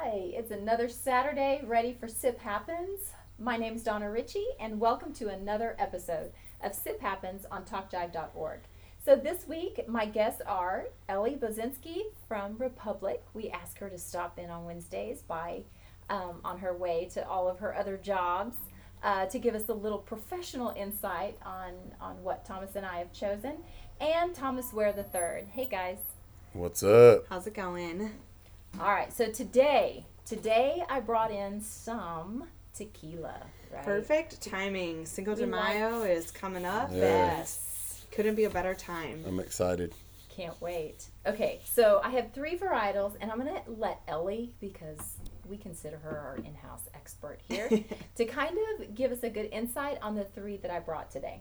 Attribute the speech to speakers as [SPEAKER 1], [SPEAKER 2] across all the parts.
[SPEAKER 1] Hi, it's another Saturday ready for Sip Happens. My name is Donna Ritchie, and welcome to another episode of Sip Happens on TalkJive.org. So this week, my guests are Ellie Bozinski from Republic. We ask her to stop in on Wednesdays by um, on her way to all of her other jobs uh, to give us a little professional insight on on what Thomas and I have chosen. And Thomas Ware III. Hey guys.
[SPEAKER 2] What's up?
[SPEAKER 3] How's it going?
[SPEAKER 1] All right, so today, today I brought in some tequila. Right?
[SPEAKER 3] Perfect timing. Cinco de
[SPEAKER 1] We like-
[SPEAKER 3] Mayo is coming up.
[SPEAKER 1] Yes.
[SPEAKER 3] Couldn't be a better time.
[SPEAKER 2] I'm excited.
[SPEAKER 1] Can't wait. Okay, so I have three varietals, and I'm gonna let Ellie, because we consider her our in-house expert here, to kind of give us a good insight on the three that I brought today.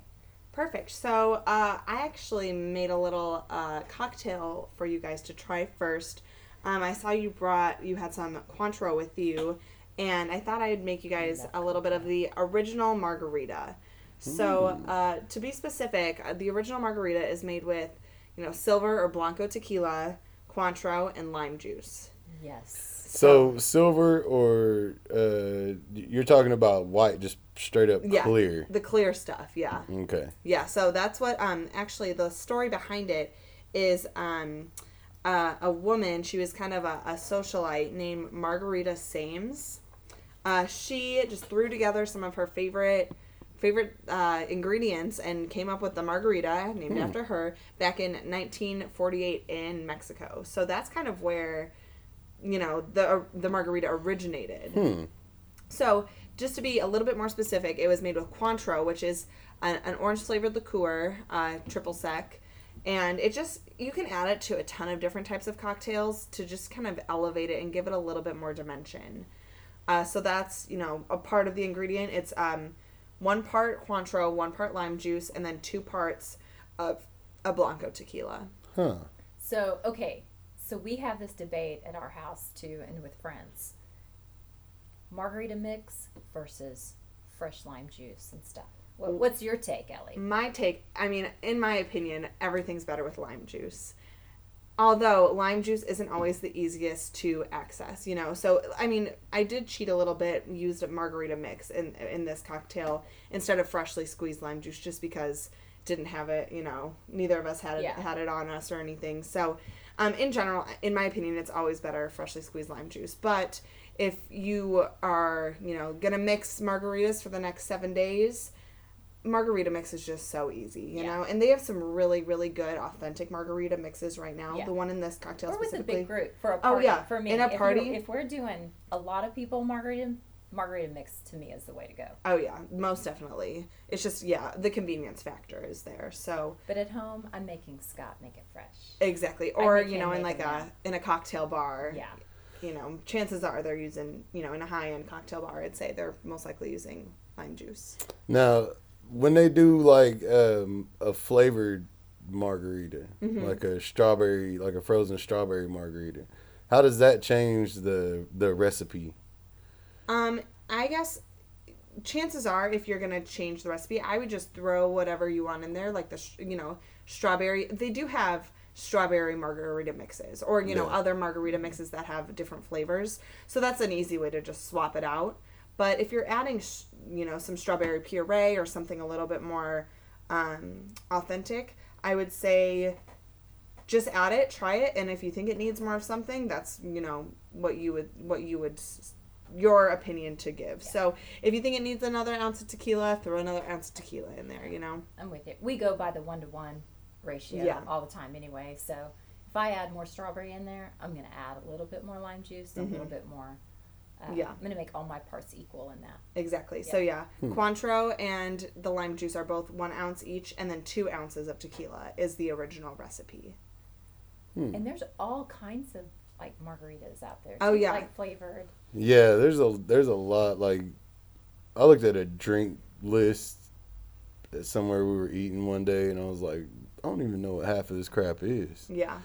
[SPEAKER 3] Perfect. So uh, I actually made a little uh, cocktail for you guys to try first. Um, I saw you brought you had some Cointreau with you, and I thought I'd make you guys a little bit of the original margarita. So uh, to be specific, uh, the original margarita is made with you know silver or blanco tequila, Cointreau, and lime juice.
[SPEAKER 1] Yes.
[SPEAKER 2] So silver or uh, you're talking about white, just straight up
[SPEAKER 3] Yeah,
[SPEAKER 2] clear.
[SPEAKER 3] the clear stuff. Yeah.
[SPEAKER 2] Okay.
[SPEAKER 3] Yeah, so that's what um actually the story behind it is um uh, a woman, she was kind of a, a socialite named Margarita Sames. Uh, she just threw together some of her favorite favorite uh, ingredients and came up with the margarita named after her back in 1948 in Mexico. So that's kind of where you know the the margarita originated.
[SPEAKER 2] Hmm.
[SPEAKER 3] So, just to be a little bit more specific, it was made with Cointreau, which is an, an orange flavored liqueur, uh, triple sec. And it just, you can add it to a ton of different types of cocktails to just kind of elevate it and give it a little bit more dimension. Uh, so, that's, you know, a part of the ingredient. It's um, one part Cointreau, one part lime juice, and then two parts of a Blanco tequila.
[SPEAKER 2] Huh.
[SPEAKER 1] So okay, so we have this debate at our house too, and with friends. Margarita mix versus fresh lime juice and stuff. What, what's your take, Ellie?
[SPEAKER 3] My take, I mean, in my opinion, everything's better with lime juice. Although lime juice isn't always the easiest to access, you know. So, I mean, I did cheat a little bit, used a margarita mix in in this cocktail instead of freshly squeezed lime juice just because didn't have it, you know. Neither of us had it
[SPEAKER 1] Yeah.
[SPEAKER 3] had it on us or anything. So, um, in general, in my opinion, it's always better freshly squeezed lime juice. But if you are, you know, gonna mix margaritas for the next seven days, margarita mix is just so easy, you
[SPEAKER 1] Yeah.
[SPEAKER 3] know. And they have some really, really good authentic margarita mixes right now.
[SPEAKER 1] Yeah.
[SPEAKER 3] The one in this cocktail
[SPEAKER 1] Or with a
[SPEAKER 3] specifically.
[SPEAKER 1] big group for a party.
[SPEAKER 3] Oh,
[SPEAKER 1] party.
[SPEAKER 3] yeah,
[SPEAKER 1] for me,
[SPEAKER 3] in a
[SPEAKER 1] if
[SPEAKER 3] party.
[SPEAKER 1] If we're doing a lot of people margarita, margarita mix to me is the way to go.
[SPEAKER 3] Oh yeah, most definitely. It's just yeah, the convenience factor is there. So
[SPEAKER 1] But at home, I'm making Scott make it fresh.
[SPEAKER 3] exactly, or you know, in like a
[SPEAKER 1] now.
[SPEAKER 3] in a cocktail bar.
[SPEAKER 1] Yeah.
[SPEAKER 3] You know, chances are they're using you know in a high end cocktail bar. I'd say they're most likely using lime juice.
[SPEAKER 2] Now, when they do like um, a flavored margarita,
[SPEAKER 3] Mm-hmm.
[SPEAKER 2] like a strawberry, like a frozen strawberry margarita, how does that change the the recipe?
[SPEAKER 3] Um, I guess chances are if you're gonna change the recipe, I would just throw whatever you want in there, like the you know strawberry. They do have strawberry margarita mixes, or you know
[SPEAKER 2] Yeah.
[SPEAKER 3] other margarita mixes that have different flavors. So that's an easy way to just swap it out. But if you're adding, sh- you know, some strawberry puree or something a little bit more um, authentic, I would say just add it, try it, and if you think it needs more of something, that's you know what you would what you would your opinion to give. So if you think it needs another ounce of tequila, throw another ounce of tequila in there. You know.
[SPEAKER 1] I'm with you. We go by the one to one ratio
[SPEAKER 3] Yeah.
[SPEAKER 1] all the time anyway. So if I add more strawberry in there, I'm going to add a little bit more lime juice, a little bit more. Uh,
[SPEAKER 3] Mm-hmm. Yeah.
[SPEAKER 1] I'm going to make all my parts equal in that.
[SPEAKER 3] Exactly. So yeah, Cointreau and the lime juice are both one ounce each, and then two ounces of tequila is the original recipe.
[SPEAKER 1] And there's all kinds of like margaritas out there.
[SPEAKER 3] Oh,
[SPEAKER 1] too,
[SPEAKER 3] yeah.
[SPEAKER 1] like flavored.
[SPEAKER 2] Yeah, there's a there's a lot. Like, I looked at a drink list at somewhere we were eating one day, and I was like, I don't even know what half of this crap is.
[SPEAKER 3] Yeah.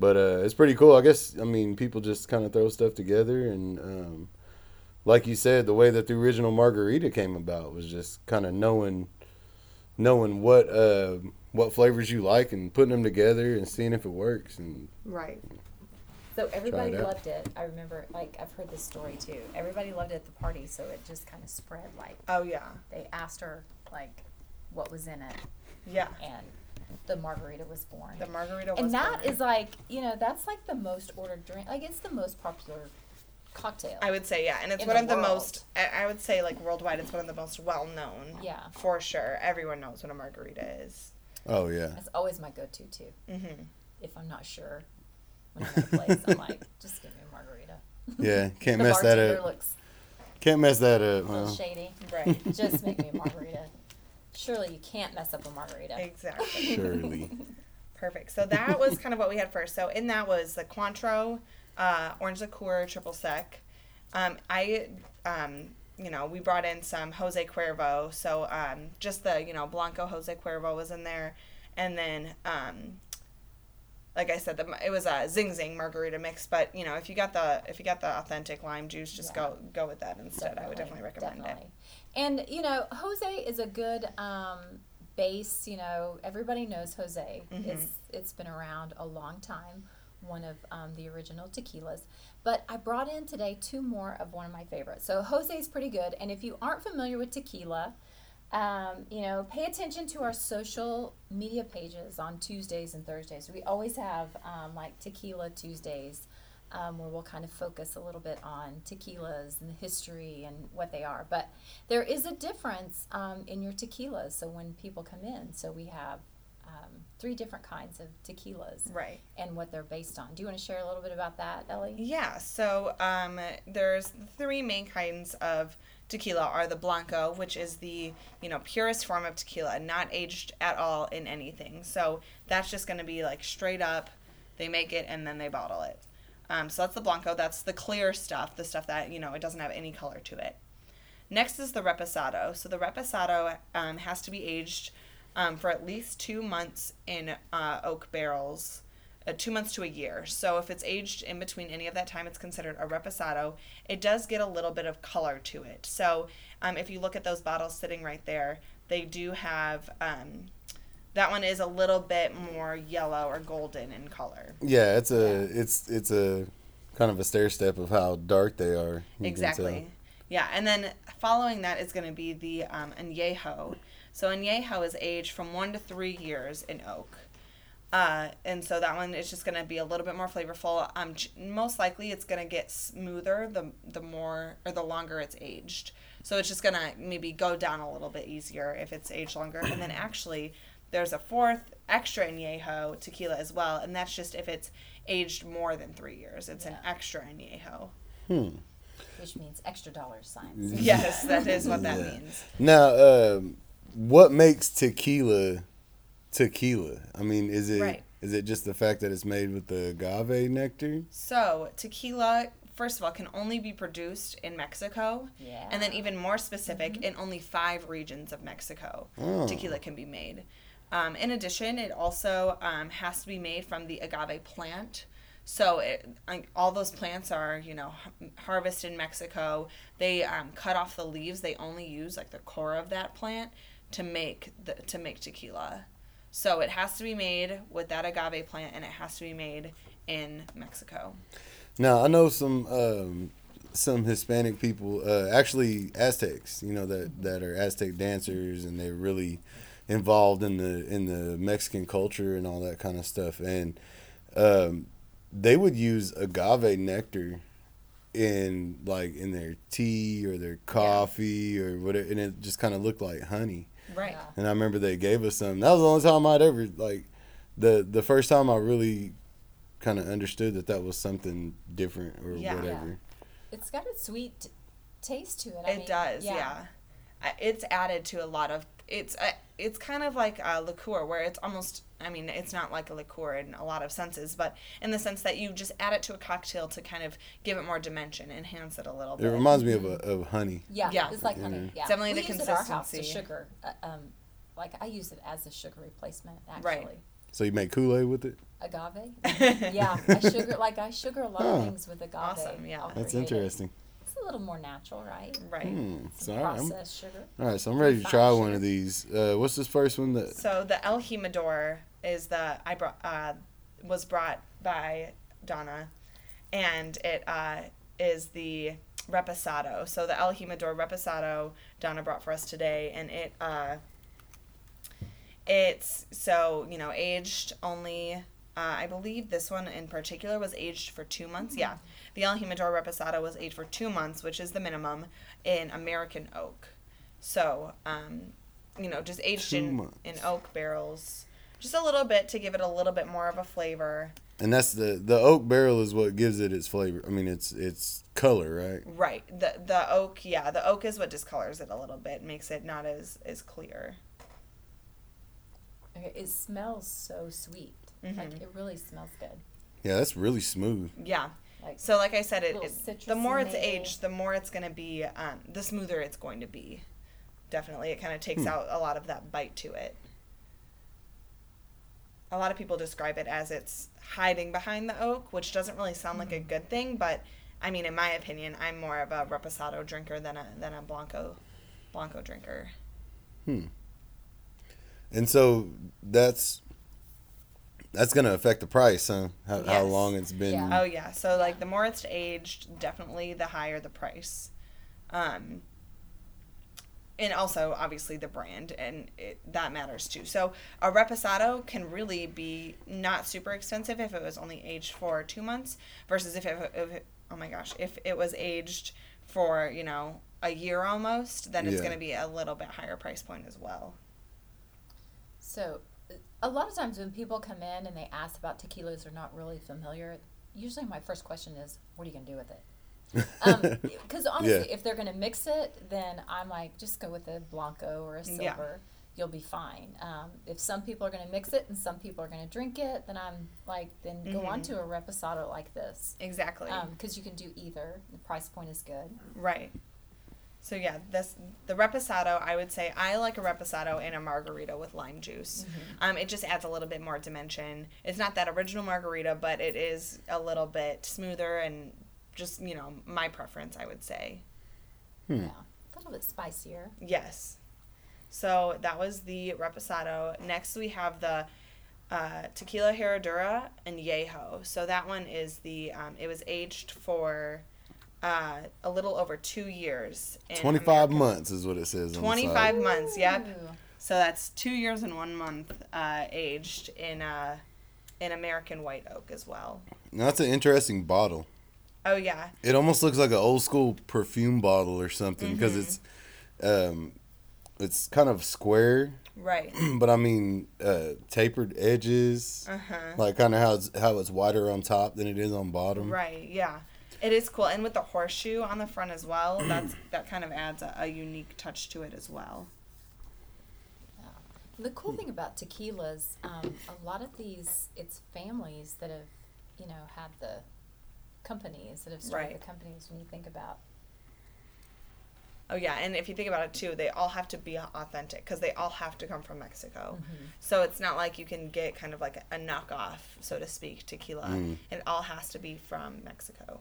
[SPEAKER 2] But uh, it's pretty cool. I guess I mean people just kind of throw stuff together, and um, like you said, the way that the original margarita came about was just kind of knowing knowing what uh, what flavors you like and putting them together and seeing if it works. And
[SPEAKER 3] Right.
[SPEAKER 1] So everybody
[SPEAKER 2] it
[SPEAKER 1] loved it. I remember, like, I've heard this story too. Everybody loved it at the party, so it just kind of spread. Like,
[SPEAKER 3] Oh yeah,
[SPEAKER 1] they asked her, like, what was in it,
[SPEAKER 3] yeah.
[SPEAKER 1] and the margarita was born.
[SPEAKER 3] The margarita was.
[SPEAKER 1] and that
[SPEAKER 3] born.
[SPEAKER 1] is like, you know, that's like the most ordered drink. Like, it's the most popular cocktail.
[SPEAKER 3] I would say yeah, and it's one
[SPEAKER 1] the
[SPEAKER 3] of the most. I I would say like worldwide, it's one of the most well known.
[SPEAKER 1] Yeah.
[SPEAKER 3] For sure, everyone knows what a margarita is.
[SPEAKER 2] Oh yeah.
[SPEAKER 1] it's always my go-to too.
[SPEAKER 3] Mm-hmm.
[SPEAKER 1] If I'm not sure when I'm at a place, I'm like, just give me a margarita.
[SPEAKER 2] Yeah. Can't
[SPEAKER 1] the
[SPEAKER 2] mess that up.
[SPEAKER 1] looks
[SPEAKER 2] Can't mess that up.
[SPEAKER 1] a little
[SPEAKER 2] Well,
[SPEAKER 1] shady.
[SPEAKER 3] Right.
[SPEAKER 1] Just make me a margarita. Surely you can't mess up a margarita.
[SPEAKER 3] exactly.
[SPEAKER 2] surely.
[SPEAKER 3] Perfect. So that was kind of what we had first. So in that was the Cointreau, uh, orange liqueur, triple sec. Um, I, um, you know, we brought in some Jose Cuervo. So um, just the you know Blanco Jose Cuervo was in there, and then um, like I said, the, it was a Zing Zang margarita mix. But you know, if you got the if you got the authentic lime juice, just
[SPEAKER 1] Yeah.
[SPEAKER 3] go go with that instead. I would definitely recommend it.
[SPEAKER 1] And you know, Jose is a good um, base. You know, everybody knows Jose.
[SPEAKER 3] Mhm.
[SPEAKER 1] It's it's been around a long time. One of um, the original tequilas. But I brought in today two more of one of my favorites. So Jose is pretty good. And if you aren't familiar with tequila, um, you know, pay attention to our social media pages on Tuesdays and Thursdays. We always have um, like Tequila Tuesdays, um, where we'll kind of focus a little bit on tequilas and the history and what they are. But there is a difference um, in your tequilas. So when people come in, so we have um, three different kinds of tequilas
[SPEAKER 3] Right.
[SPEAKER 1] and what they're based on. Do you want to share a little bit about that, Ellie?
[SPEAKER 3] Yeah, so um, there's three main kinds of tequila are the blanco, which is the you know purest form of tequila, not aged at all in anything. So that's just going to be like straight up, they make it and then they bottle it. Um, so that's the blanco. That's the clear stuff, the stuff that you know it doesn't have any color to it. Next is the reposado. So the reposado um, has to be aged um, for at least two months in uh, oak barrels, uh, two months to a year. So if it's aged in between any of that time, it's considered a reposado. It does get a little bit of color to it. So um, if you look at those bottles sitting right there, they do have. Um, that one is a little bit more yellow or golden in color.
[SPEAKER 2] Yeah, it's a it's it's a kind of a stair step of how dark they are.
[SPEAKER 3] Exactly. Yeah, and then following that is going to be the um, añejo. So añejo is aged from one to three years in oak. Uh, and so that one is just going to be a little bit more flavorful. Um, ch- most likely it's going to get smoother the the more or the longer it's aged. So it's just going to maybe go down a little bit easier if it's aged longer. And then actually, there's a fourth extra añejo tequila as well, and that's just if it's aged more than three years. It's an extra añejo.
[SPEAKER 2] Hmm.
[SPEAKER 1] Which means extra dollar signs.
[SPEAKER 3] Yes, that is what that
[SPEAKER 2] Yeah.
[SPEAKER 3] means.
[SPEAKER 2] Now, um, what makes tequila tequila? I mean, is it is
[SPEAKER 3] Right.
[SPEAKER 2] it just the fact that it's made with the agave nectar?
[SPEAKER 3] So, tequila, first of all, can only be produced in Mexico.
[SPEAKER 1] Yeah.
[SPEAKER 3] And then, even more specific, in only five regions of Mexico,
[SPEAKER 2] Oh.
[SPEAKER 3] tequila can be made. Um, in addition, it also um, has to be made from the agave plant. So, it, all those plants are, you know, harvested in Mexico. They um, cut off the leaves. They only use like the core of that plant to make the to make tequila. So it has to be made with that agave plant, and it has to be made in Mexico.
[SPEAKER 2] Now, I know some um, some Hispanic people, uh, actually Aztecs, you know that that are Aztec dancers, and they're really involved in the in the Mexican culture and all that kind of stuff, and um, they would use agave nectar in like in their tea or their coffee or whatever, and it just kind of looked like honey.
[SPEAKER 3] Right.
[SPEAKER 1] Yeah.
[SPEAKER 2] And I remember they gave us some. That was the only time I'd ever like the the first time I really kind of understood that that was something different or
[SPEAKER 3] Yeah.
[SPEAKER 2] whatever.
[SPEAKER 1] It's got a sweet taste to it. I
[SPEAKER 3] It
[SPEAKER 1] mean,
[SPEAKER 3] does, yeah. I- It's added to a lot of. It's uh, it's kind of like a liqueur where it's almost. I mean, it's not like a liqueur in a lot of senses, but in the sense that you just add it to a cocktail to kind of give it more dimension, enhance it a little bit.
[SPEAKER 2] It
[SPEAKER 3] bit.
[SPEAKER 2] reminds me of a, of honey.
[SPEAKER 1] Yeah,
[SPEAKER 3] Yeah.
[SPEAKER 1] it's like honey. Yeah,
[SPEAKER 3] Definitely
[SPEAKER 1] we
[SPEAKER 3] the
[SPEAKER 1] use it at our house to
[SPEAKER 3] consistency.
[SPEAKER 1] sugar. Uh, um, like I use it as a sugar replacement. Actually,
[SPEAKER 3] Right.
[SPEAKER 2] So you make Kool Aid with it.
[SPEAKER 1] agave. yeah, I sugar like I sugar a lot of
[SPEAKER 2] Huh.
[SPEAKER 1] things with agave.
[SPEAKER 3] Awesome, yeah.
[SPEAKER 1] I'll
[SPEAKER 2] That's
[SPEAKER 1] interesting. it.
[SPEAKER 2] Interesting.
[SPEAKER 1] It's a little more natural, right?
[SPEAKER 3] Right.
[SPEAKER 1] Some
[SPEAKER 2] So all right, I'm,
[SPEAKER 1] processed sugar.
[SPEAKER 2] all right, so I'm ready to
[SPEAKER 1] Refined
[SPEAKER 2] try one of these. Uh, what's this first one? That
[SPEAKER 3] So the El Jimador is the I brought uh, was brought by Donna, and it uh, is the Reposado. So the El Jimador Reposado Donna brought for us today, and it uh, it's so you know aged only. Uh, I believe this one in particular was aged for two months. Yeah, the El Jimador Reposado was aged for two months, which is the minimum in American oak. So, um, you know, just aged
[SPEAKER 2] Two
[SPEAKER 3] in,
[SPEAKER 2] months.
[SPEAKER 3] in oak barrels, just a little bit to give it a little bit more of a flavor.
[SPEAKER 2] And that's the the oak barrel is what gives it its flavor. I mean, it's it's color, right?
[SPEAKER 3] Right. The the oak, yeah, the oak is what discolors it a little bit, makes it not as as clear.
[SPEAKER 1] Okay, it smells so sweet. Like
[SPEAKER 3] Mhm.
[SPEAKER 1] it really smells good.
[SPEAKER 2] Yeah, that's really smooth.
[SPEAKER 3] Yeah.
[SPEAKER 1] Like
[SPEAKER 3] So like I said, it, it the more it's
[SPEAKER 1] maple.
[SPEAKER 3] aged, the more it's going to be um, the smoother it's going to be. Definitely, it kind of
[SPEAKER 2] Hmm.
[SPEAKER 3] takes out a lot of that bite to it. A lot of people describe it as it's hiding behind the oak, which doesn't really sound like a
[SPEAKER 1] Mm-hmm.
[SPEAKER 3] good thing, but I mean, in my opinion, I'm more of a reposado drinker than a than a blanco blanco drinker. Hmm.
[SPEAKER 2] And so that's that's gonna affect the price, huh? How, how long it's been.
[SPEAKER 1] Yeah.
[SPEAKER 3] Oh yeah, so like the more it's aged, definitely the higher the price. Um and also obviously the brand and it, that matters too. So a reposado can really be not super expensive if it was only aged for 2 months versus if it, if it oh my gosh, if it was aged for, you know, a year almost, then it's
[SPEAKER 2] Yeah.
[SPEAKER 3] going to be a little bit higher price point as well.
[SPEAKER 1] So, a lot of times when people come in and they ask about tequilas, they're not really familiar. Usually, my first question is, "What are you gonna do with it?" Um, because honestly,
[SPEAKER 2] Yeah.
[SPEAKER 1] if they're gonna mix it, then I'm like, just go with a blanco or a silver.
[SPEAKER 3] Yeah.
[SPEAKER 1] You'll be fine. Um, if some people are gonna mix it and some people are gonna drink it, then I'm like, then go mm-hmm.
[SPEAKER 3] on
[SPEAKER 1] to a reposado like this.
[SPEAKER 3] Exactly.
[SPEAKER 1] Um, because you can do either. The price point is good.
[SPEAKER 3] Right. So yeah, this the reposado. I would say I like a reposado in a margarita with lime juice. Um, it just adds a little bit more dimension. It's not that original margarita, but it is a little bit smoother and just you know my preference. I would say
[SPEAKER 2] Hmm.
[SPEAKER 1] Yeah, a little bit spicier.
[SPEAKER 3] yes. So that was the reposado. Next we have the uh, tequila herradura añejo. So that one is the um, it was aged for uh, a little over two years. in
[SPEAKER 2] Twenty five
[SPEAKER 3] American-
[SPEAKER 2] months is what it says. on the side.
[SPEAKER 3] 25 months, yep. So that's two years and one month uh, aged in uh, in American white oak as well.
[SPEAKER 2] Now, that's an interesting bottle.
[SPEAKER 3] Oh yeah,
[SPEAKER 2] It almost looks like an old school perfume bottle or something because
[SPEAKER 3] Mm-hmm.
[SPEAKER 2] it's um, it's kind of square,
[SPEAKER 3] right.
[SPEAKER 2] but I mean uh, tapered edges,
[SPEAKER 3] Uh huh.
[SPEAKER 2] like kind of how it's how it's wider on top than it is on bottom.
[SPEAKER 3] Right. Yeah. It is cool, and with the horseshoe on the front as well, that's that kind of adds a, a unique touch to it as well.
[SPEAKER 1] The cool thing about tequilas, um, a lot of these, it's families that have, you know, had the companies that have started
[SPEAKER 3] Right.
[SPEAKER 1] the companies. When you think about,
[SPEAKER 3] Oh yeah, and if you think about it too, they all have to be authentic because they all have to come from Mexico.
[SPEAKER 1] Mm-hmm.
[SPEAKER 3] So it's not like you can get kind of like a, a knockoff, so to speak, tequila.
[SPEAKER 2] Mm.
[SPEAKER 3] It all has to be from Mexico.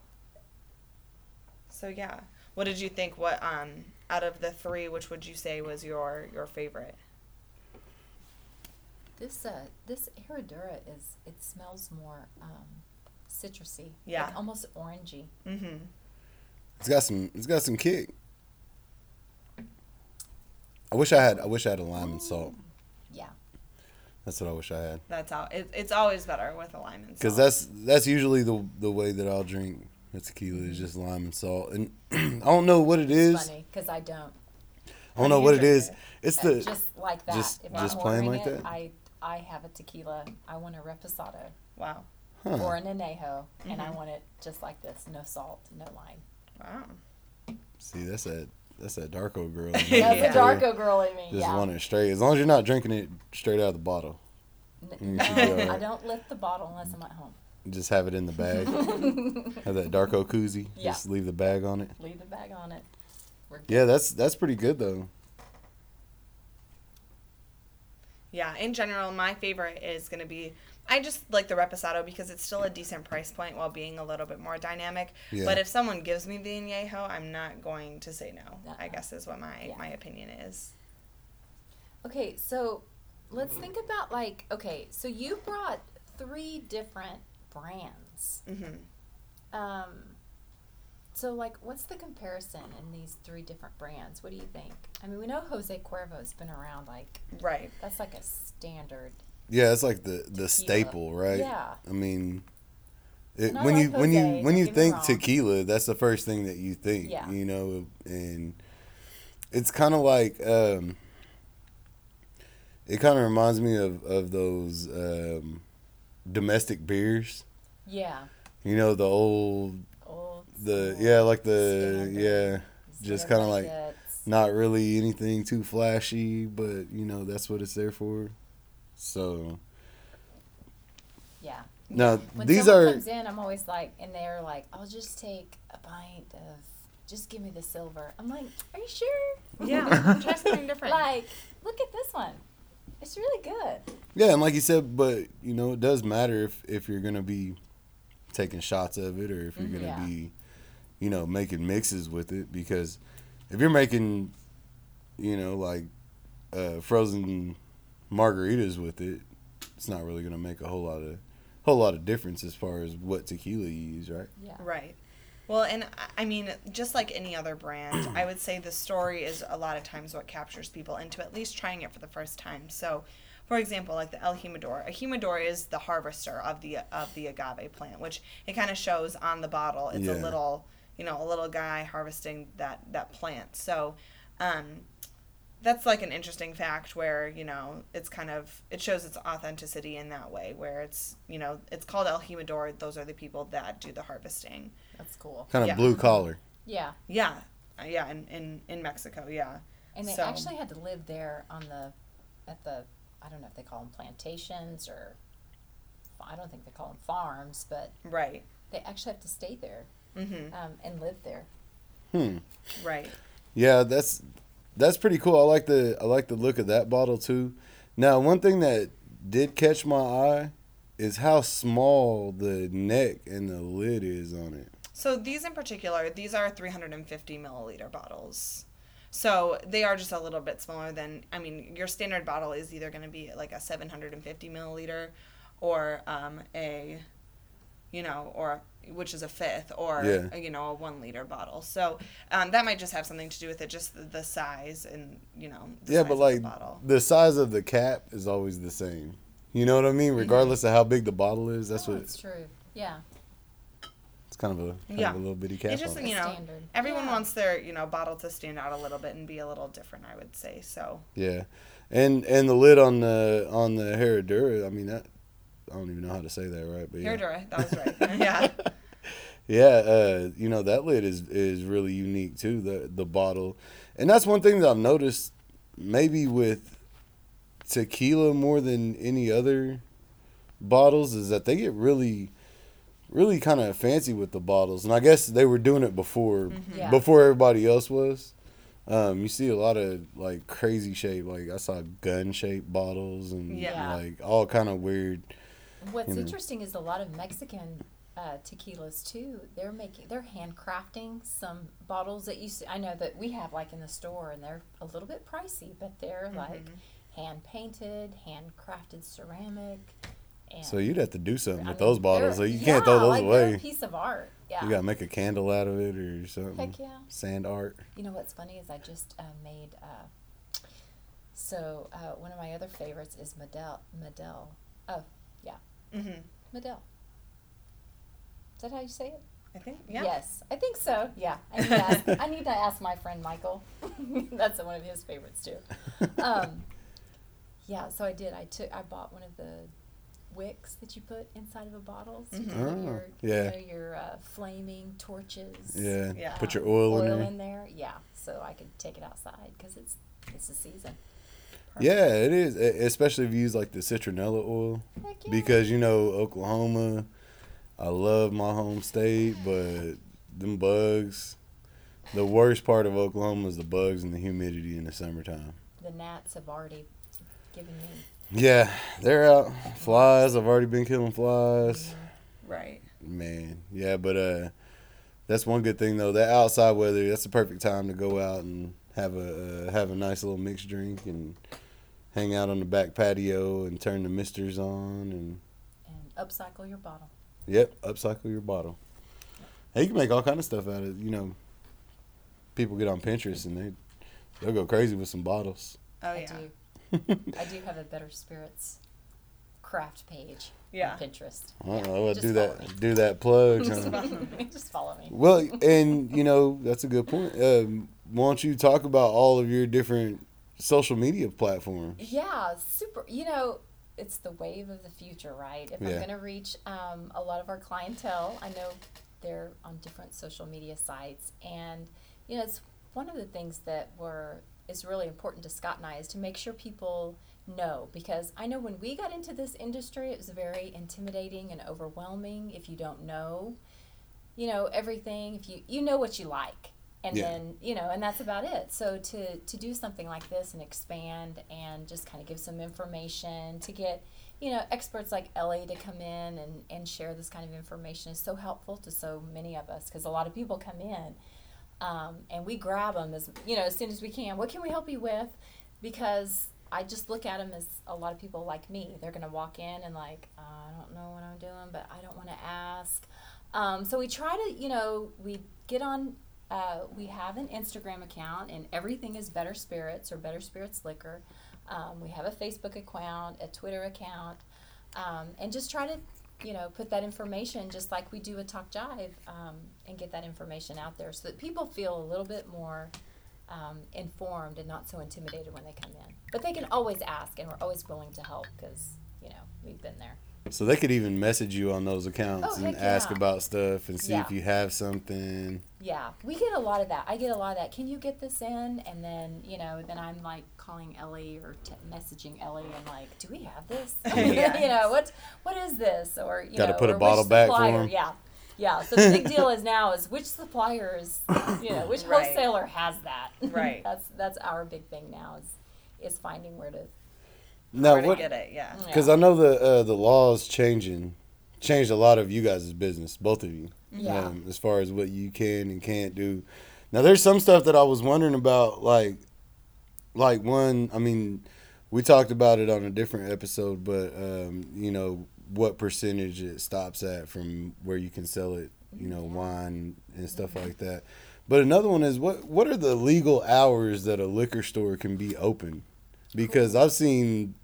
[SPEAKER 3] So yeah, what did you think? What um out of the three, which would you say was your your favorite?
[SPEAKER 1] this uh, this Herradura is it smells more um, citrusy,
[SPEAKER 3] Yeah.
[SPEAKER 1] like almost orangey.
[SPEAKER 3] Mm-hmm.
[SPEAKER 2] It's got some. It's got some kick. I wish I had. I wish I had a lime and salt.
[SPEAKER 1] Yeah,
[SPEAKER 2] That's what I wish I had.
[SPEAKER 3] That's how it, it's always better with a lime and salt.
[SPEAKER 2] Because that's that's usually the the way that I'll drink a tequila is just lime and salt, and I don't know what it is.
[SPEAKER 1] funny because I don't.
[SPEAKER 2] I don't know what
[SPEAKER 3] you
[SPEAKER 2] it
[SPEAKER 3] drink
[SPEAKER 2] is.
[SPEAKER 3] it?
[SPEAKER 2] It's
[SPEAKER 1] Uh,
[SPEAKER 2] the
[SPEAKER 1] just like that.
[SPEAKER 2] just-
[SPEAKER 1] if
[SPEAKER 2] just
[SPEAKER 1] I'm
[SPEAKER 2] plain
[SPEAKER 1] ordering
[SPEAKER 2] like
[SPEAKER 1] it,
[SPEAKER 2] that?
[SPEAKER 1] I I have a tequila. I want a reposado
[SPEAKER 3] wow,
[SPEAKER 2] huh.
[SPEAKER 1] or an anejo, and
[SPEAKER 3] Mm-hmm.
[SPEAKER 1] I want it just like this, no salt, no lime.
[SPEAKER 3] wow.
[SPEAKER 2] See, that's that that's that Darko girl. in me
[SPEAKER 1] That's
[SPEAKER 2] right
[SPEAKER 1] a. Darko girl in me.
[SPEAKER 2] Just
[SPEAKER 1] yeah.
[SPEAKER 2] want it straight. As long as you're not drinking it straight out of the bottle,
[SPEAKER 1] N- no,
[SPEAKER 2] be.
[SPEAKER 1] I don't lift the bottle unless I'm at home.
[SPEAKER 2] Just have it in the bag. have that Darko koozie.
[SPEAKER 1] Yeah.
[SPEAKER 2] Just leave the bag on it.
[SPEAKER 1] Leave the bag on it.
[SPEAKER 2] Yeah, that's that's pretty good though.
[SPEAKER 3] Yeah, in general, my favorite is going to be. I just like the Reposado because it's still a decent price point while being a little bit more dynamic.
[SPEAKER 2] Yeah.
[SPEAKER 3] But if someone gives me the Añejo, I'm not going to say no. I
[SPEAKER 1] Uh-uh.
[SPEAKER 3] guess is what my
[SPEAKER 1] Yeah.
[SPEAKER 3] my opinion is.
[SPEAKER 1] Okay, so let's think about like okay, so you brought three different brands.
[SPEAKER 3] hmm
[SPEAKER 1] Um, so like, what's the comparison in these three different brands? What do you think? I mean, we know Jose Cuervo's been around. Like,
[SPEAKER 3] Right.
[SPEAKER 1] that's like a standard.
[SPEAKER 2] Yeah, it's like the the
[SPEAKER 1] Tequila.
[SPEAKER 2] staple, right?
[SPEAKER 1] Yeah.
[SPEAKER 2] I mean, it,
[SPEAKER 1] And I
[SPEAKER 2] when
[SPEAKER 1] like
[SPEAKER 2] you when you when
[SPEAKER 1] don't
[SPEAKER 2] you think tequila, that's the first thing that you think.
[SPEAKER 1] Yeah.
[SPEAKER 2] You know, and it's kind of like um, it kind of reminds me of of those um, domestic beers.
[SPEAKER 1] Yeah.
[SPEAKER 2] You know, the old
[SPEAKER 1] Old.
[SPEAKER 2] the
[SPEAKER 1] school,
[SPEAKER 2] yeah, like the
[SPEAKER 1] standard,
[SPEAKER 2] yeah,
[SPEAKER 1] is
[SPEAKER 2] just kinda like-
[SPEAKER 1] gets.
[SPEAKER 2] not really anything too flashy, but you know that's what it's there for. So
[SPEAKER 1] Yeah.
[SPEAKER 2] now
[SPEAKER 1] When
[SPEAKER 2] these
[SPEAKER 1] someone
[SPEAKER 2] are
[SPEAKER 1] comes in, I'm always like, and they're like, "I'll just take a pint of, just give me the silver." I'm like, "Are you sure?"
[SPEAKER 3] Yeah. Try something different.
[SPEAKER 1] Like, look at this one. It's really good.
[SPEAKER 2] Yeah, and like you said, but you know, it does matter if if you're gonna be taking shots of it or if you're
[SPEAKER 1] Mhm.
[SPEAKER 2] gonna
[SPEAKER 1] Yeah.
[SPEAKER 2] be, you know, making mixes with it. Because if you're making, you know, like uh, frozen margaritas with it, it's not really gonna make a whole lot of whole lot of difference as far as what tequila you use, right?
[SPEAKER 1] Yeah.
[SPEAKER 3] Right. Well, and I- mean, just like any other brand, I would say the story is a lot of times what captures people into at least trying it for the first time. So, for example, like the El Jimador, a jimador is the harvester of the of the agave plant, which it kind of shows on the bottle. It's a little, you know, a little guy harvesting that that plant. So, um, that's like an interesting fact where you know it's kind of it shows its authenticity in that way where it's you know it's called el jimador those are the people that do the harvesting
[SPEAKER 1] That's cool.
[SPEAKER 2] Kind of
[SPEAKER 3] Yeah.
[SPEAKER 2] blue collar.
[SPEAKER 1] Yeah.
[SPEAKER 3] yeah yeah in, in in mexico yeah
[SPEAKER 1] And they
[SPEAKER 3] So-
[SPEAKER 1] actually had to live there on the, at the, I don't know if they call them plantations or, I don't think they call them farms, but
[SPEAKER 3] right
[SPEAKER 1] they actually have to stay there
[SPEAKER 3] mm-hmm
[SPEAKER 1] um, and live there.
[SPEAKER 2] Hmm.
[SPEAKER 3] right
[SPEAKER 2] Yeah, that's that's pretty cool. I like the I like the look of that bottle too. Now, one thing that did catch my eye is how small the neck and the lid is on it.
[SPEAKER 3] So these in particular these are 350 milliliter bottles so they are just a little bit smaller than i mean your standard bottle is either going to be like a 750 milliliter or um, a you know or which is a fifth or
[SPEAKER 2] Yeah.
[SPEAKER 3] you know a one liter bottle so um, that might just have something to do with it just the, the size and you know the
[SPEAKER 2] yeah,
[SPEAKER 3] size
[SPEAKER 2] but
[SPEAKER 3] of the
[SPEAKER 2] like
[SPEAKER 3] bottle.
[SPEAKER 2] the size of the cap is always the same. You know what I mean? Regardless of how big the bottle is, that's
[SPEAKER 1] oh,
[SPEAKER 2] what
[SPEAKER 1] That's true. Yeah.
[SPEAKER 2] It's kind of a kind
[SPEAKER 3] Yeah.
[SPEAKER 2] of a little bitty cap
[SPEAKER 3] It's just
[SPEAKER 2] on
[SPEAKER 3] you
[SPEAKER 2] it.
[SPEAKER 3] know
[SPEAKER 1] Standard.
[SPEAKER 3] everyone
[SPEAKER 1] Yeah.
[SPEAKER 3] wants their you know bottle to stand out a little bit and be a little different i would say so
[SPEAKER 2] Yeah, and and the lid on the on the Herradura. I mean that I don't even know how to say that right, but yeah.
[SPEAKER 3] Herradura, that was right yeah
[SPEAKER 2] Yeah, uh, you know that lid is is really unique too. The the bottle, and that's one thing that I've noticed, maybe with tequila more than any other bottles, is that they get really, really kind of fancy with the bottles. And I guess they were doing it before
[SPEAKER 1] Yeah.
[SPEAKER 2] before everybody else was. Um, you see a lot of like crazy shape, like I saw gun shaped bottles and
[SPEAKER 3] Yeah.
[SPEAKER 2] like all kind of weird.
[SPEAKER 1] What's
[SPEAKER 2] you know.
[SPEAKER 1] interesting is a lot of Mexican uh, tequilas too. They're making, they're handcrafting some bottles that you. See, I know that we have like in the store, and they're a little bit pricey, but they're like hand painted, handcrafted ceramic. And
[SPEAKER 2] So you'd have to do something
[SPEAKER 1] I
[SPEAKER 2] with
[SPEAKER 1] mean,
[SPEAKER 2] those bottles.
[SPEAKER 1] they're-
[SPEAKER 2] Like you can't throw those
[SPEAKER 1] like
[SPEAKER 2] away.
[SPEAKER 1] a piece of art. Yeah.
[SPEAKER 2] You gotta make a candle out of it or something.
[SPEAKER 1] Heck yeah.
[SPEAKER 2] Sand art.
[SPEAKER 1] You know what's funny is I just uh, made. Uh, so uh, one of my other favorites is Medell. Medell. Oh yeah,
[SPEAKER 3] hmm
[SPEAKER 1] Medell. Is that how you say it?
[SPEAKER 3] i think yeah
[SPEAKER 1] Yes, I think so. Yeah, I need to ask, need to ask my friend Michael. That's one of his favorites too. Um, yeah, so I did. I took. I bought one of the wicks that you put inside of a bottle. So you
[SPEAKER 3] Mhm.
[SPEAKER 1] put
[SPEAKER 2] Oh,
[SPEAKER 1] your,
[SPEAKER 2] yeah.
[SPEAKER 1] you know, your uh, flaming torches.
[SPEAKER 2] Yeah.
[SPEAKER 3] Yeah.
[SPEAKER 2] Put your oil,
[SPEAKER 1] oil
[SPEAKER 2] in there.
[SPEAKER 1] Yeah, so I could take it outside because it's it's the season.
[SPEAKER 2] Yeah, it is. Especially if you use like the citronella oil.
[SPEAKER 1] Heck yeah.
[SPEAKER 2] Because you know, Oklahoma, I love my home state, but them bugs, the worst part of Oklahoma is the bugs and the humidity in the summertime.
[SPEAKER 1] the gnats have already given me.
[SPEAKER 2] Yeah, they're out. Flies, I've already been killing flies.
[SPEAKER 3] right
[SPEAKER 2] Man, yeah, but uh, that's one good thing though. That outside weather, that's the perfect time to go out and have a uh, have a nice little mixed drink and hang out on the back patio and turn the misters on and
[SPEAKER 1] And upcycle your bottle.
[SPEAKER 2] yep, upcycle your bottle. Hey, you can make all kind of stuff out of you know. People get on Pinterest and they they'll go crazy with some bottles.
[SPEAKER 3] Oh
[SPEAKER 1] I
[SPEAKER 3] yeah.
[SPEAKER 1] Do. I do have a Better Spirits craft page
[SPEAKER 3] Yeah.
[SPEAKER 1] on Pinterest.
[SPEAKER 2] I don't know.
[SPEAKER 1] Just
[SPEAKER 2] Do
[SPEAKER 1] follow
[SPEAKER 2] that. Do that plug.
[SPEAKER 1] Just follow me. Just follow me.
[SPEAKER 2] Well, and you know that's a good point. Um, why don't you talk about all of your different social media platforms?
[SPEAKER 1] Yeah, super. You know, it's the wave of the future, right? If
[SPEAKER 2] Yeah.
[SPEAKER 1] I'm going to reach um, a lot of our clientele, I know they're on different social media sites, and you know, it's one of the things that were is really important to Scott and I is to make sure people know because I know when we got into this industry, it was very intimidating and overwhelming if you don't know, you know, everything. If you you know what you like, and
[SPEAKER 2] Yeah.
[SPEAKER 1] then you know, and that's about it. So to to do something like this and expand and just kind of give some information to get you know experts like Ellie to come in and and share this kind of information is so helpful to so many of us because a lot of people come in. Um, and we grab them as you know as soon as we can. What can we help you with? Because I just look at them as a lot of people like me. They're gonna walk in and like I don't know what I'm doing, but I don't want to ask. Um, so we try to, you know, we get on. Uh, we have an Instagram account, and everything is Better Spirits or Better Spirits Liquor. Um, we have a Facebook account, a Twitter account, um, and just try to, you know, put that information just like we do with Talk Jive, um, and get that information out there so that people feel a little bit more um, informed and not so intimidated when they come in. But they can always ask, and we're always willing to help because you know we've been there.
[SPEAKER 2] So they could even message you on those accounts
[SPEAKER 1] Oh,
[SPEAKER 2] and
[SPEAKER 1] heck
[SPEAKER 2] ask
[SPEAKER 1] yeah.
[SPEAKER 2] about stuff and see if you have something.
[SPEAKER 1] Yeah, we get a lot of that. I get a lot of that. Can you get this in? And then you know, then I'm like calling Ellie or t- messaging Ellie and like, do we have this?
[SPEAKER 3] Yeah.
[SPEAKER 1] you know, what what is this? Or you
[SPEAKER 2] Gotta
[SPEAKER 1] know,
[SPEAKER 2] put a bottle
[SPEAKER 1] which
[SPEAKER 2] back for
[SPEAKER 1] supplier?
[SPEAKER 2] 'em.
[SPEAKER 1] Yeah, yeah. So the big deal is now is which supplier is you know which
[SPEAKER 3] Right.
[SPEAKER 1] wholesaler has that.
[SPEAKER 3] Right.
[SPEAKER 1] that's that's our big thing now is is finding where to.
[SPEAKER 2] Now
[SPEAKER 3] Where to
[SPEAKER 2] what?
[SPEAKER 3] get it? Yeah.
[SPEAKER 2] Because
[SPEAKER 1] Yeah.
[SPEAKER 2] I know the uh, the laws changing, changed a lot of you guys' business, both of you,
[SPEAKER 1] Yeah.
[SPEAKER 2] um, as far as what you can and can't do. Now there's some stuff that I was wondering about, like, like one. I mean, we talked about it on a different episode, but um, you know what percentage it stops at from where you can sell it, you know, wine and stuff like that. But another one is what what are the legal hours that a liquor store can be open? Because I've seen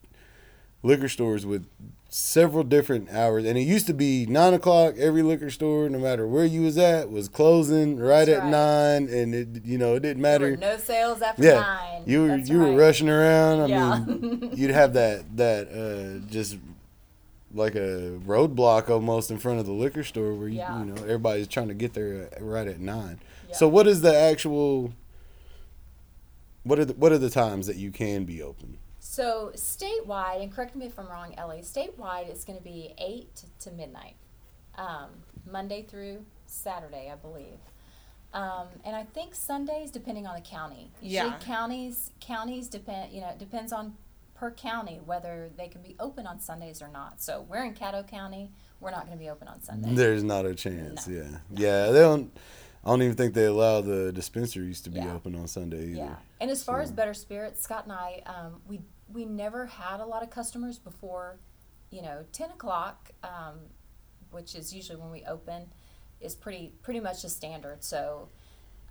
[SPEAKER 2] liquor stores with several different hours, and it used to be nine o'clock. Every liquor store, no matter where you was at, was closing right
[SPEAKER 1] That's
[SPEAKER 2] at
[SPEAKER 1] right.
[SPEAKER 2] nine, and it you know it didn't matter.
[SPEAKER 1] no sales after
[SPEAKER 2] Yeah,
[SPEAKER 1] nine.
[SPEAKER 2] you were
[SPEAKER 1] That's
[SPEAKER 2] you were rushing around. I
[SPEAKER 1] Yeah.
[SPEAKER 2] mean, you'd have that that uh, just like a roadblock almost in front of the liquor store where you,
[SPEAKER 1] Yeah.
[SPEAKER 2] you know everybody's trying to get there right at nine.
[SPEAKER 1] Yeah.
[SPEAKER 2] So what is the actual? What are the, what are the times that you can be open?
[SPEAKER 1] So statewide, and correct me if I'm wrong, Ellie. Statewide is going to be eight to midnight, um, Monday through Saturday, I believe. Um, and I think Sundays, depending on the county. Usually
[SPEAKER 3] Yeah.
[SPEAKER 1] counties counties depend. You know, it depends on per county whether they can be open on Sundays or not. So we're in Caddo County. We're not going to be open on Sundays.
[SPEAKER 2] There's not a chance.
[SPEAKER 1] No.
[SPEAKER 2] Yeah, yeah. They don't. I don't even think they allow the dispensaries to be
[SPEAKER 1] Yeah.
[SPEAKER 2] open on Sunday either.
[SPEAKER 1] Yeah, and as far as Better Spirits, Scott and I, um, we we never had a lot of customers before, you know, ten o'clock, um, which is usually when we open, is pretty pretty much the standard. So,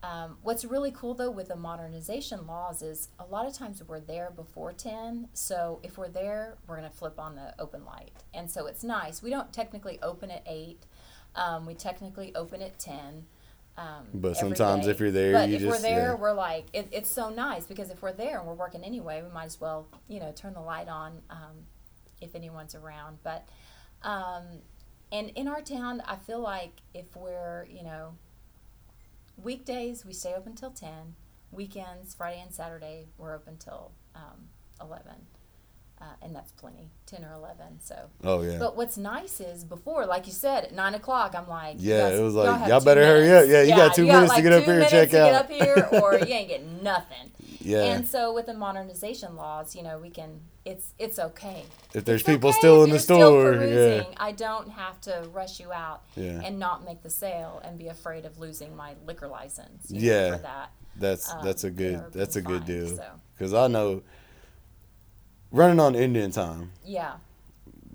[SPEAKER 1] um, what's really cool though with the modernization laws is a lot of times we're there before ten. So if we're there, we're gonna flip on the open light, and so it's nice. We don't technically open at eight. Um, we technically open at ten. Um,
[SPEAKER 2] But sometimes if you're there,
[SPEAKER 1] but
[SPEAKER 2] you
[SPEAKER 1] if we're there,
[SPEAKER 2] yeah.
[SPEAKER 1] we're like it, it's so nice because if we're there and we're working anyway, we might as well you know turn the light on um, if anyone's around. But um, and in our town, I feel like if we're you know weekdays we stay open till ten, weekends Friday and Saturday we're open till um, eleven, uh, and that's plenty, ten or eleven. So.
[SPEAKER 2] Oh yeah.
[SPEAKER 1] But what's nice is before, like you said, at nine o'clock, I'm like,
[SPEAKER 2] Yeah,
[SPEAKER 1] guys-
[SPEAKER 2] it was like, y'all better hurry up. Yeah, you got two minutes to get up here and check
[SPEAKER 1] to
[SPEAKER 2] out.
[SPEAKER 1] Get up here, or you ain't getting nothing.
[SPEAKER 2] yeah.
[SPEAKER 1] And so with the modernization laws, you know, we can. It's it's okay.
[SPEAKER 2] if there's
[SPEAKER 1] It's
[SPEAKER 2] people
[SPEAKER 1] okay
[SPEAKER 2] still in the store, yeah.
[SPEAKER 1] I don't have to rush you out
[SPEAKER 2] Yeah.
[SPEAKER 1] and not make the sale and be afraid of losing my liquor license. you know,
[SPEAKER 2] Yeah.
[SPEAKER 1] for that.
[SPEAKER 2] That's
[SPEAKER 1] um,
[SPEAKER 2] that's a good that's a good
[SPEAKER 1] fined,
[SPEAKER 2] deal.
[SPEAKER 1] so.
[SPEAKER 2] Because I know running on Indian time,
[SPEAKER 1] Yeah.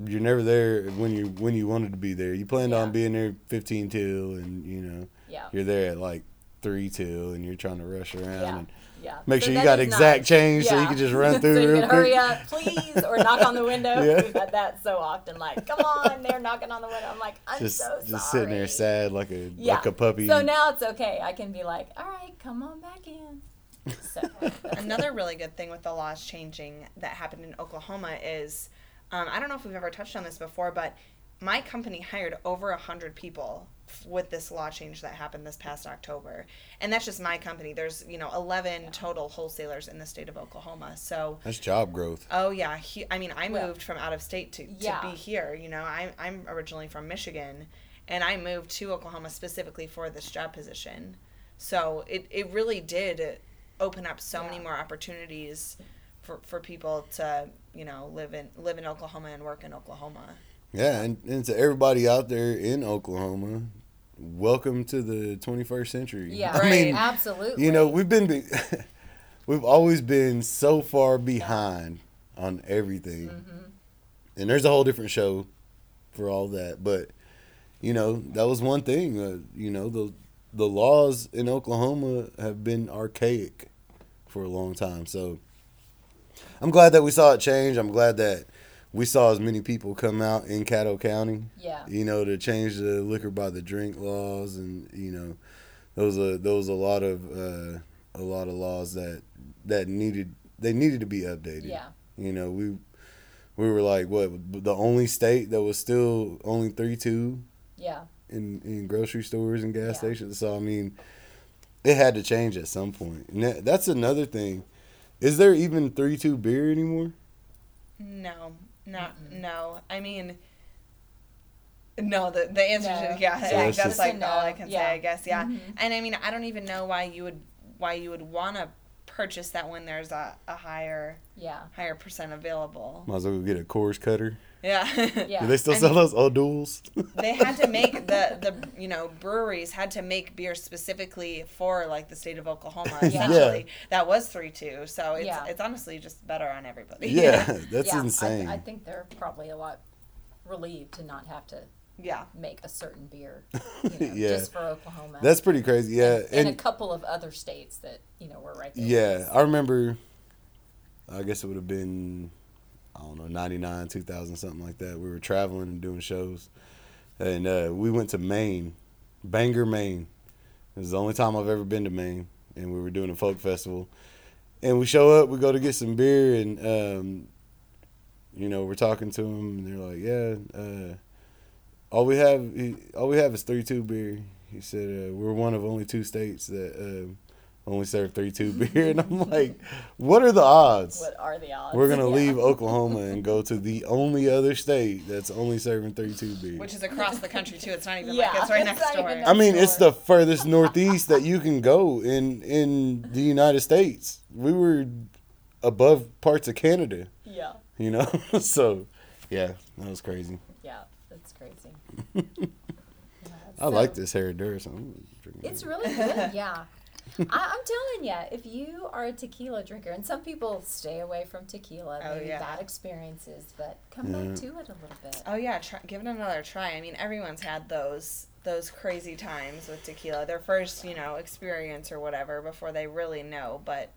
[SPEAKER 2] you're never there when you when you wanted to be there. You planned
[SPEAKER 1] Yeah.
[SPEAKER 2] on being there fifteen till, and you know
[SPEAKER 1] Yeah.
[SPEAKER 2] you're there at like three till, and you're trying to rush around.
[SPEAKER 1] Yeah.
[SPEAKER 2] And
[SPEAKER 1] Yeah.
[SPEAKER 2] Make
[SPEAKER 1] So
[SPEAKER 2] sure you got exact
[SPEAKER 1] nice.
[SPEAKER 2] change so you can just run through
[SPEAKER 1] so you
[SPEAKER 2] real
[SPEAKER 1] can hurry up, please, or knock on the window.
[SPEAKER 2] Yeah.
[SPEAKER 1] We've had that so often. Like, come on, they're knocking on the window. I'm like, I'm
[SPEAKER 2] just
[SPEAKER 1] so
[SPEAKER 2] just sitting there sad like a
[SPEAKER 1] Yeah.
[SPEAKER 2] like a puppy.
[SPEAKER 1] So now it's okay. I can be like, all right, come on back in. So
[SPEAKER 3] Another really good thing with the laws changing that happened in Oklahoma is, um, I don't know if we've ever touched on this before, but my company hired over a hundred people with this law change that happened this past October, and that's just my company. There's you know eleven total wholesalers in the state of Oklahoma, so.
[SPEAKER 2] That's job growth.
[SPEAKER 3] Oh yeah, he, I mean, I
[SPEAKER 1] Well,
[SPEAKER 3] moved from out of state to,
[SPEAKER 1] yeah.
[SPEAKER 3] to be here. You know, I, I'm originally from Michigan, and I moved to Oklahoma specifically for this job position. So it, it really did open up so many more opportunities for, for people to you know live in live in Oklahoma and work in Oklahoma.
[SPEAKER 2] Yeah, and, and to everybody out there in Oklahoma, welcome to the 21st century.
[SPEAKER 1] yeah,
[SPEAKER 2] I mean,
[SPEAKER 1] absolutely.
[SPEAKER 2] you know, we've been, be- we've always been so far behind on everything,
[SPEAKER 1] Mm-hmm.
[SPEAKER 2] and there's a whole different show for all that. But you know, that was one thing. Uh, you know, the the laws in Oklahoma have been archaic for a long time. So I'm glad that we saw it change. I'm glad that we saw as many people come out in Caddo County
[SPEAKER 1] yeah,
[SPEAKER 2] you know, to change the liquor by the drink laws, and you know, those are those a lot of uh, a lot of laws that that needed they needed to be updated.
[SPEAKER 1] yeah,
[SPEAKER 2] You know, we we were like what the only state that was still only three two
[SPEAKER 1] yeah,
[SPEAKER 2] in in grocery stores and gas
[SPEAKER 1] Yeah.
[SPEAKER 2] stations. So I mean, it had to change at some point. And that, that's another thing. Is there even three two beer anymore?
[SPEAKER 3] No, not no. I mean. No, the the answer
[SPEAKER 1] No.
[SPEAKER 3] to yeah,
[SPEAKER 2] So
[SPEAKER 3] I that's
[SPEAKER 2] just-
[SPEAKER 3] like
[SPEAKER 1] It's a
[SPEAKER 3] all I can
[SPEAKER 1] Yeah.
[SPEAKER 3] say. I guess yeah,
[SPEAKER 1] Mhm.
[SPEAKER 3] and I mean I don't even know why you would why you would want to purchase that when there's a, a higher
[SPEAKER 1] yeah,
[SPEAKER 3] higher percent available.
[SPEAKER 2] Might as well go get a Coors Cutter.
[SPEAKER 3] Yeah.
[SPEAKER 1] Yeah.
[SPEAKER 2] Do they still
[SPEAKER 3] I
[SPEAKER 2] sell
[SPEAKER 3] mean-
[SPEAKER 2] those O'Doul's?
[SPEAKER 3] they had to make the the you know breweries had to make beer specifically for like the state of Oklahoma.
[SPEAKER 2] Yeah.
[SPEAKER 3] Essentially, that was three two. So it's
[SPEAKER 1] Yeah.
[SPEAKER 3] it's honestly just better on everybody.
[SPEAKER 2] yeah, that's
[SPEAKER 1] yeah. I-
[SPEAKER 2] insane.
[SPEAKER 1] I, think they're probably a lot relieved to not have to
[SPEAKER 3] yeah.
[SPEAKER 1] make a certain beer, you know,
[SPEAKER 2] Yeah.
[SPEAKER 1] just for Oklahoma.
[SPEAKER 2] That's pretty crazy. Yeah,
[SPEAKER 1] and, and
[SPEAKER 2] and,
[SPEAKER 1] a couple of other states that you know were right there.
[SPEAKER 2] yeah. I remember. I guess it would have been, I don't know, ninety nine, two thousand, something like that. We were traveling and doing shows, and uh, we went to Maine, Bangor, Maine. It was the only time I've ever been to Maine, and we were doing a folk festival. And we show up, we go to get some beer, and um, you know, we're talking to them, and they're like, "Yeah, uh, all we have, he, all we have is three two beer." He said, uh, "We're one of only two states that um only serve three two beer," and I'm like, "What are the odds?"
[SPEAKER 1] What are the odds?
[SPEAKER 2] We're gonna
[SPEAKER 1] Yeah.
[SPEAKER 2] leave Oklahoma and go to the only other state that's only serving three two beer.
[SPEAKER 3] Which is across the country too. It's not even
[SPEAKER 1] Yeah,
[SPEAKER 3] like it's right
[SPEAKER 1] it's
[SPEAKER 3] next door.
[SPEAKER 1] even
[SPEAKER 2] I mean, it's the furthest northeast that you can go in in the United States. We were above parts of Canada,
[SPEAKER 1] Yeah,
[SPEAKER 2] you know. so, yeah, that was crazy.
[SPEAKER 1] Yeah, that's crazy. Yeah,
[SPEAKER 2] I
[SPEAKER 1] so-
[SPEAKER 2] like this Herradura. So
[SPEAKER 1] It's really good, yeah. I, I'm telling you, if you are a tequila drinker, and some people stay away from tequila,
[SPEAKER 3] Oh,
[SPEAKER 1] maybe
[SPEAKER 3] yeah.
[SPEAKER 1] bad experiences, but come back to it a little bit.
[SPEAKER 3] Oh yeah, try, give it another try. I mean, everyone's had those those crazy times with tequila. Their first, you know, experience or whatever before they really know. But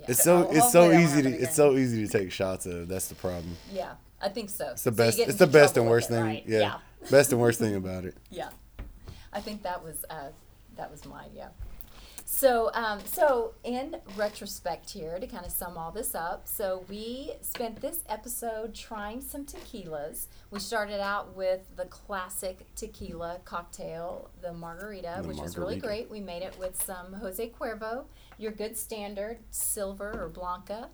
[SPEAKER 1] Yeah,
[SPEAKER 2] It's
[SPEAKER 3] So
[SPEAKER 2] so it's so
[SPEAKER 3] hopefully that won't
[SPEAKER 2] easy to it's so easy to take shots of. That's the problem.
[SPEAKER 1] yeah, I think so.
[SPEAKER 2] It's the
[SPEAKER 1] So
[SPEAKER 2] best. it's the best and worst
[SPEAKER 1] it,
[SPEAKER 2] thing.
[SPEAKER 1] right?
[SPEAKER 2] Yeah. Best and worst thing about it.
[SPEAKER 1] yeah. I think that was uh, that was mine. Yeah. So, um, so in retrospect here, to kind of sum all this up, so we spent this episode trying some tequilas. We started out with the classic tequila cocktail, the margarita,
[SPEAKER 2] The
[SPEAKER 1] which was really great. We made it with some Jose Cuervo, your good standard silver or blanca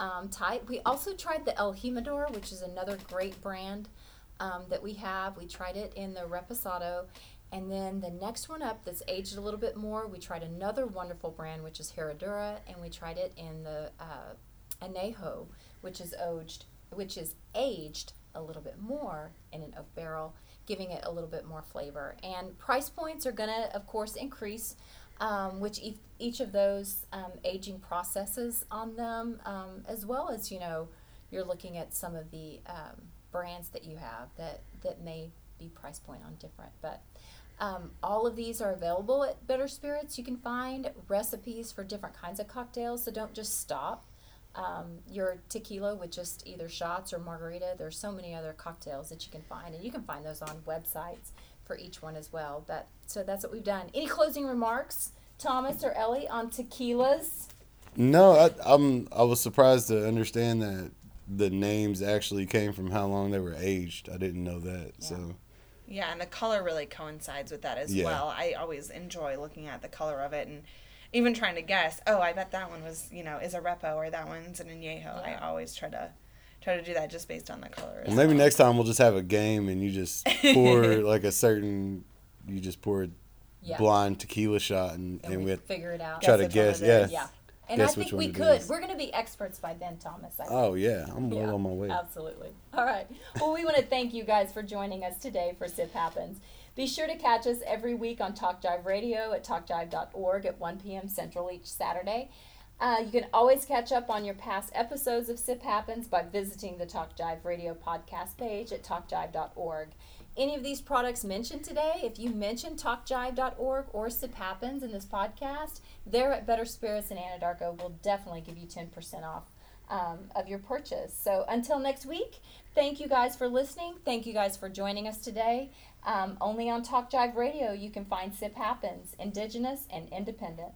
[SPEAKER 1] um, type. We also tried the El Jimador, which is another great brand um, that we have. We tried it in the Reposado. And then the next one up that's aged a little bit more, we tried another wonderful brand, which is Herradura, and we tried it in the uh, Anejo, which is aged, which is aged a little bit more in an oak barrel, giving it a little bit more flavor. And price points are gonna, of course, increase, um, which each, each of those um, aging processes on them, um, as well as you know, you're looking at some of the um, brands that you have that that may be price point on different, but. Um, all of these are available at Better Spirits. You can find recipes for different kinds of cocktails, so don't just stop um, your tequila with just either shots or margarita. There's so many other cocktails that you can find, and you can find those on websites for each one as well. But so that's what we've done. Any closing remarks, Thomas or Ellie, on tequilas?
[SPEAKER 2] No, I, I'm. I was surprised to understand that the names actually came from how long they were aged. I didn't know that. So
[SPEAKER 3] Yeah, and the color really coincides with that as
[SPEAKER 2] Yeah.
[SPEAKER 3] well. I always enjoy looking at the color of it and even trying to guess. Oh, I bet that one was you know is a repo or that one's an añejo.
[SPEAKER 1] Yeah.
[SPEAKER 3] I always try to try to do that just based on the color.
[SPEAKER 2] well, maybe
[SPEAKER 3] well.
[SPEAKER 2] next time we'll just have a game and you just pour like a certain. You just pour a
[SPEAKER 1] Yeah.
[SPEAKER 2] blind tequila shot and,
[SPEAKER 1] and,
[SPEAKER 2] and
[SPEAKER 1] we
[SPEAKER 2] we
[SPEAKER 1] figure it out.
[SPEAKER 2] try
[SPEAKER 3] Guess
[SPEAKER 2] to guess.
[SPEAKER 3] it
[SPEAKER 2] Yeah.
[SPEAKER 1] Yeah. And
[SPEAKER 2] Guess
[SPEAKER 1] I think we could. We're going to be experts by then, Thomas.
[SPEAKER 2] Oh yeah, I'm well
[SPEAKER 1] Yeah,
[SPEAKER 2] on my way.
[SPEAKER 1] Absolutely. All right. Well, we want to thank you guys for joining us today for Sip Happens. Be sure to catch us every week on Talk Jive Radio at talkjive.org at 1 p.m. Central each Saturday. Uh, you can always catch up on your past episodes of Sip Happens by visiting the Talk Jive Radio podcast page at talkjive.org. Any of these products mentioned today, if you mention talkjive.org or Sip Happens in this podcast, there at Better Spirits in Anadarko will definitely give you 10% off um, of your purchase. So until next week, thank you guys for listening. Thank you guys for joining us today. Um, only on Talk Jive Radio, you can find Sip Happens, Indigenous and Independent.